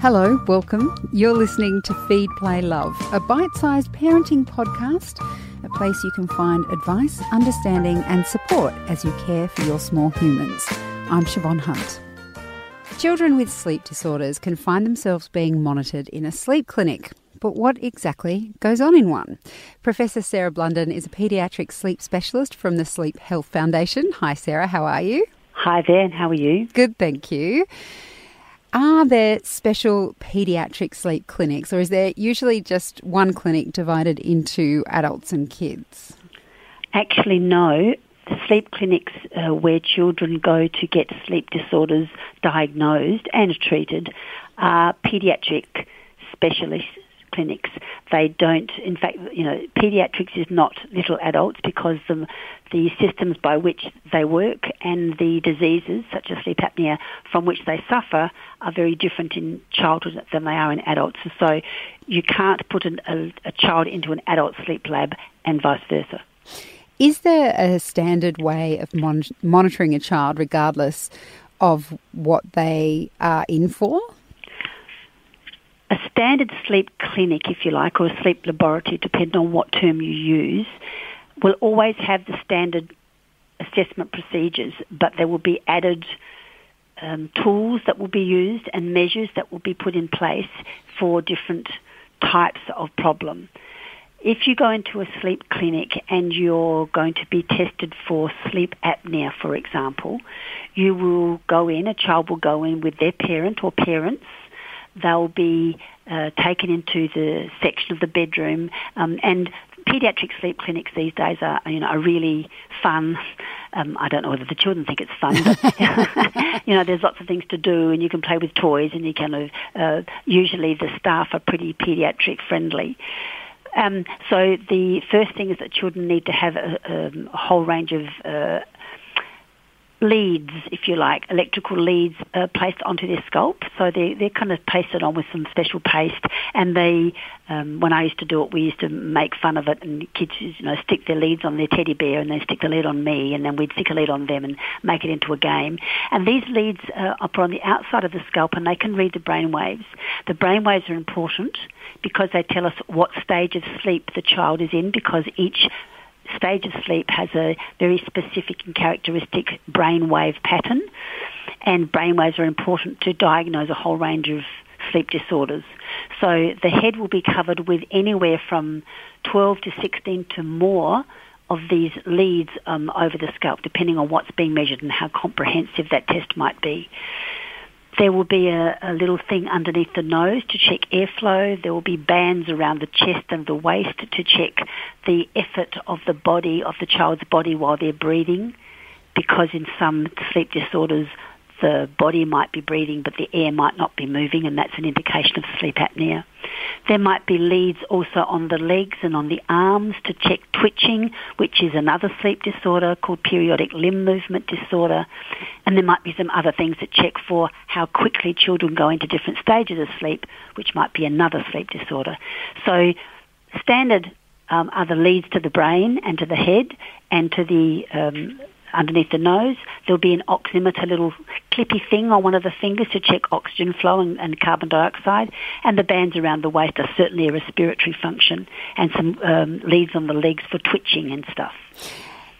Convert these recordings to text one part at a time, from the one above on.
Hello, welcome. You're listening to Feed, Play, Love, a bite sized parenting podcast, a place you can find advice, understanding, and support as you care for your small humans. I'm Siobhan Hunt. Children with sleep disorders can find themselves being monitored in a sleep clinic. But what exactly goes on in one? Professor Sarah Blunden is a paediatric sleep specialist from the Sleep Health Foundation. Hi, Sarah, how are you? Hi there, and how are you? Good, thank you. Are there special paediatric sleep clinics, or is there usually just one clinic divided into adults and kids? Actually, no. The sleep clinics uh, where children go to get sleep disorders diagnosed and treated are paediatric specialist clinics. They don't, in fact, you know, pediatrics is not little adults because the, the systems by which they work and the diseases, such as sleep apnea, from which they suffer, are very different in childhood than they are in adults. So you can't put an, a, a child into an adult sleep lab and vice versa. Is there a standard way of mon- monitoring a child regardless of what they are in for? A standard sleep clinic, if you like, or a sleep laboratory, depending on what term you use, will always have the standard assessment procedures, but there will be added um, tools that will be used and measures that will be put in place for different types of problem. If you go into a sleep clinic and you're going to be tested for sleep apnea, for example, you will go in, a child will go in with their parent or parents they'll be uh, taken into the section of the bedroom. Um, and pediatric sleep clinics these days are, you know, are really fun. Um, I don't know whether the children think it's fun, but you know, there's lots of things to do, and you can play with toys, and you can. Uh, usually, the staff are pretty pediatric friendly. Um, so the first thing is that children need to have a, a whole range of uh, leads, if you like, electrical leads uh, placed onto their scalp. So they're, they're kind of pasted on with some special paste. And they, um, when I used to do it, we used to make fun of it, and kids, you know, stick their leads on their teddy bear, and then stick the lead on me, and then we'd stick a lead on them and make it into a game. And these leads uh, are put on the outside of the scalp, and they can read the brain waves. The brain waves are important because they tell us what stage of sleep the child is in, because each stage of sleep has a very specific and characteristic brainwave pattern, and brainwaves are important to diagnose a whole range of sleep disorders. So the head will be covered with anywhere from 12 to 16 to more of these leads um, over the scalp, depending on what's being measured and how comprehensive that test might be. There will be a, a, little thing underneath the nose to check airflow. There will be bands around the chest and the waist to check the effort of the body, of the child's body while they're breathing. Because in some sleep disorders, the body might be breathing but the air might not be moving and that's an indication of sleep apnea. There might be leads also on the legs and on the arms to check twitching, which is another sleep disorder called periodic limb movement disorder. And there might be some other things that check for how quickly children go into different stages of sleep, which might be another sleep disorder. So standard um, are the leads to the brain and to the head and to the um, underneath the nose. There'll be an oximeter, little clippy thing on one of the fingers to check oxygen flow and, and carbon dioxide. And the bands around the waist are certainly a respiratory function and some um, leads on the legs for twitching and stuff.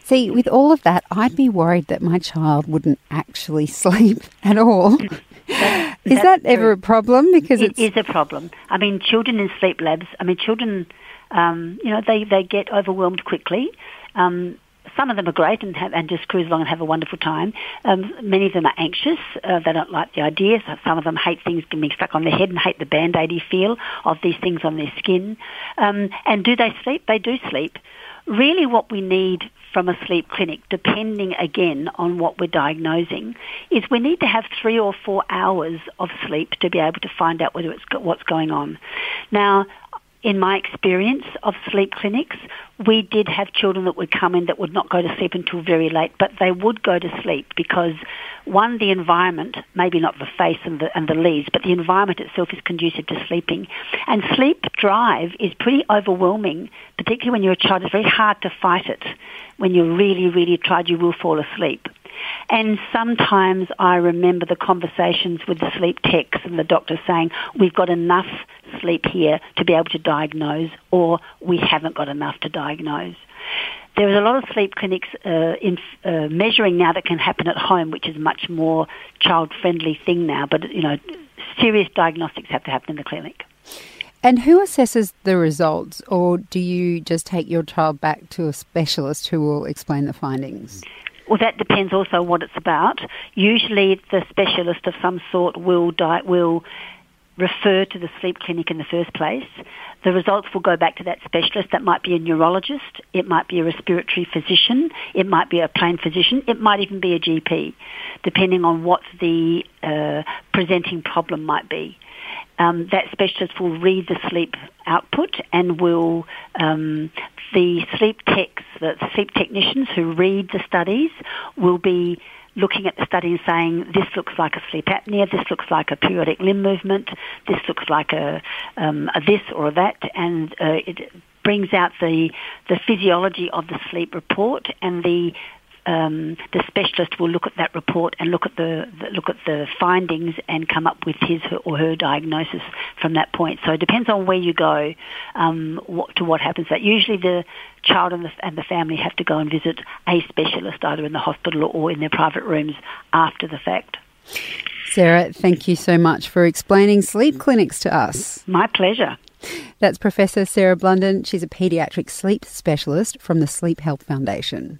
See, with all of that, I'd be worried that my child wouldn't actually sleep at all. That, is that ever a problem? Because it is a problem. I mean, children in sleep labs. I mean, children, um, you know, they they get overwhelmed quickly. Um, some of them are great and have, and just cruise along and have a wonderful time. Um, many of them are anxious. Uh, they don't like the idea. Some of them hate things being stuck on their head and hate the band-aidy feel of these things on their skin. Um, and do they sleep? They do sleep. Really what we need from a sleep clinic, depending again on what we're diagnosing, is we need to have three or four hours of sleep to be able to find out whether it's what's going on. Now, in my experience of sleep clinics, we did have children that would come in that would not go to sleep until very late, but they would go to sleep because one, the environment, maybe not the face and the, and the leads, but the environment itself is conducive to sleeping. And sleep drive is pretty overwhelming, particularly when you're a child. It's very hard to fight it. When you're really, really tired, you will fall asleep. And sometimes I remember the conversations with the sleep techs and the doctor saying, we've got enough sleep here to be able to diagnose or we haven't got enough to diagnose. There is a lot of sleep clinics uh, in uh, measuring now that can happen at home, which is a much more child-friendly thing now. But you know, serious diagnostics have to happen in the clinic. And who assesses the results, or do you just take your child back to a specialist who will explain the findings? Well, that depends also what it's about. Usually, the specialist of some sort will will refer to the sleep clinic in the first place. The results will go back to that specialist. That might be a neurologist, it might be a respiratory physician, it might be a plain physician, it might even be a GP, depending on what the uh, presenting problem might be. Um, that specialist will read the sleep output and will um, the sleep techs, the sleep technicians who read the studies will be looking at the study and saying this looks like a sleep apnea, this looks like a periodic limb movement, this looks like a, um, a this or a that, and uh, it brings out the the physiology of the sleep report and the um, the specialist will look at that report and look at the, the, look at the findings and come up with his or her diagnosis from that point. So it depends on where you go um, what, to what happens. That usually the child and the, and the family have to go and visit a specialist either in the hospital or in their private rooms after the fact. Sarah, thank you so much for explaining sleep clinics to us. My pleasure. That's Professor Sarah Blunden. She's a paediatric sleep specialist from the Sleep Health Foundation.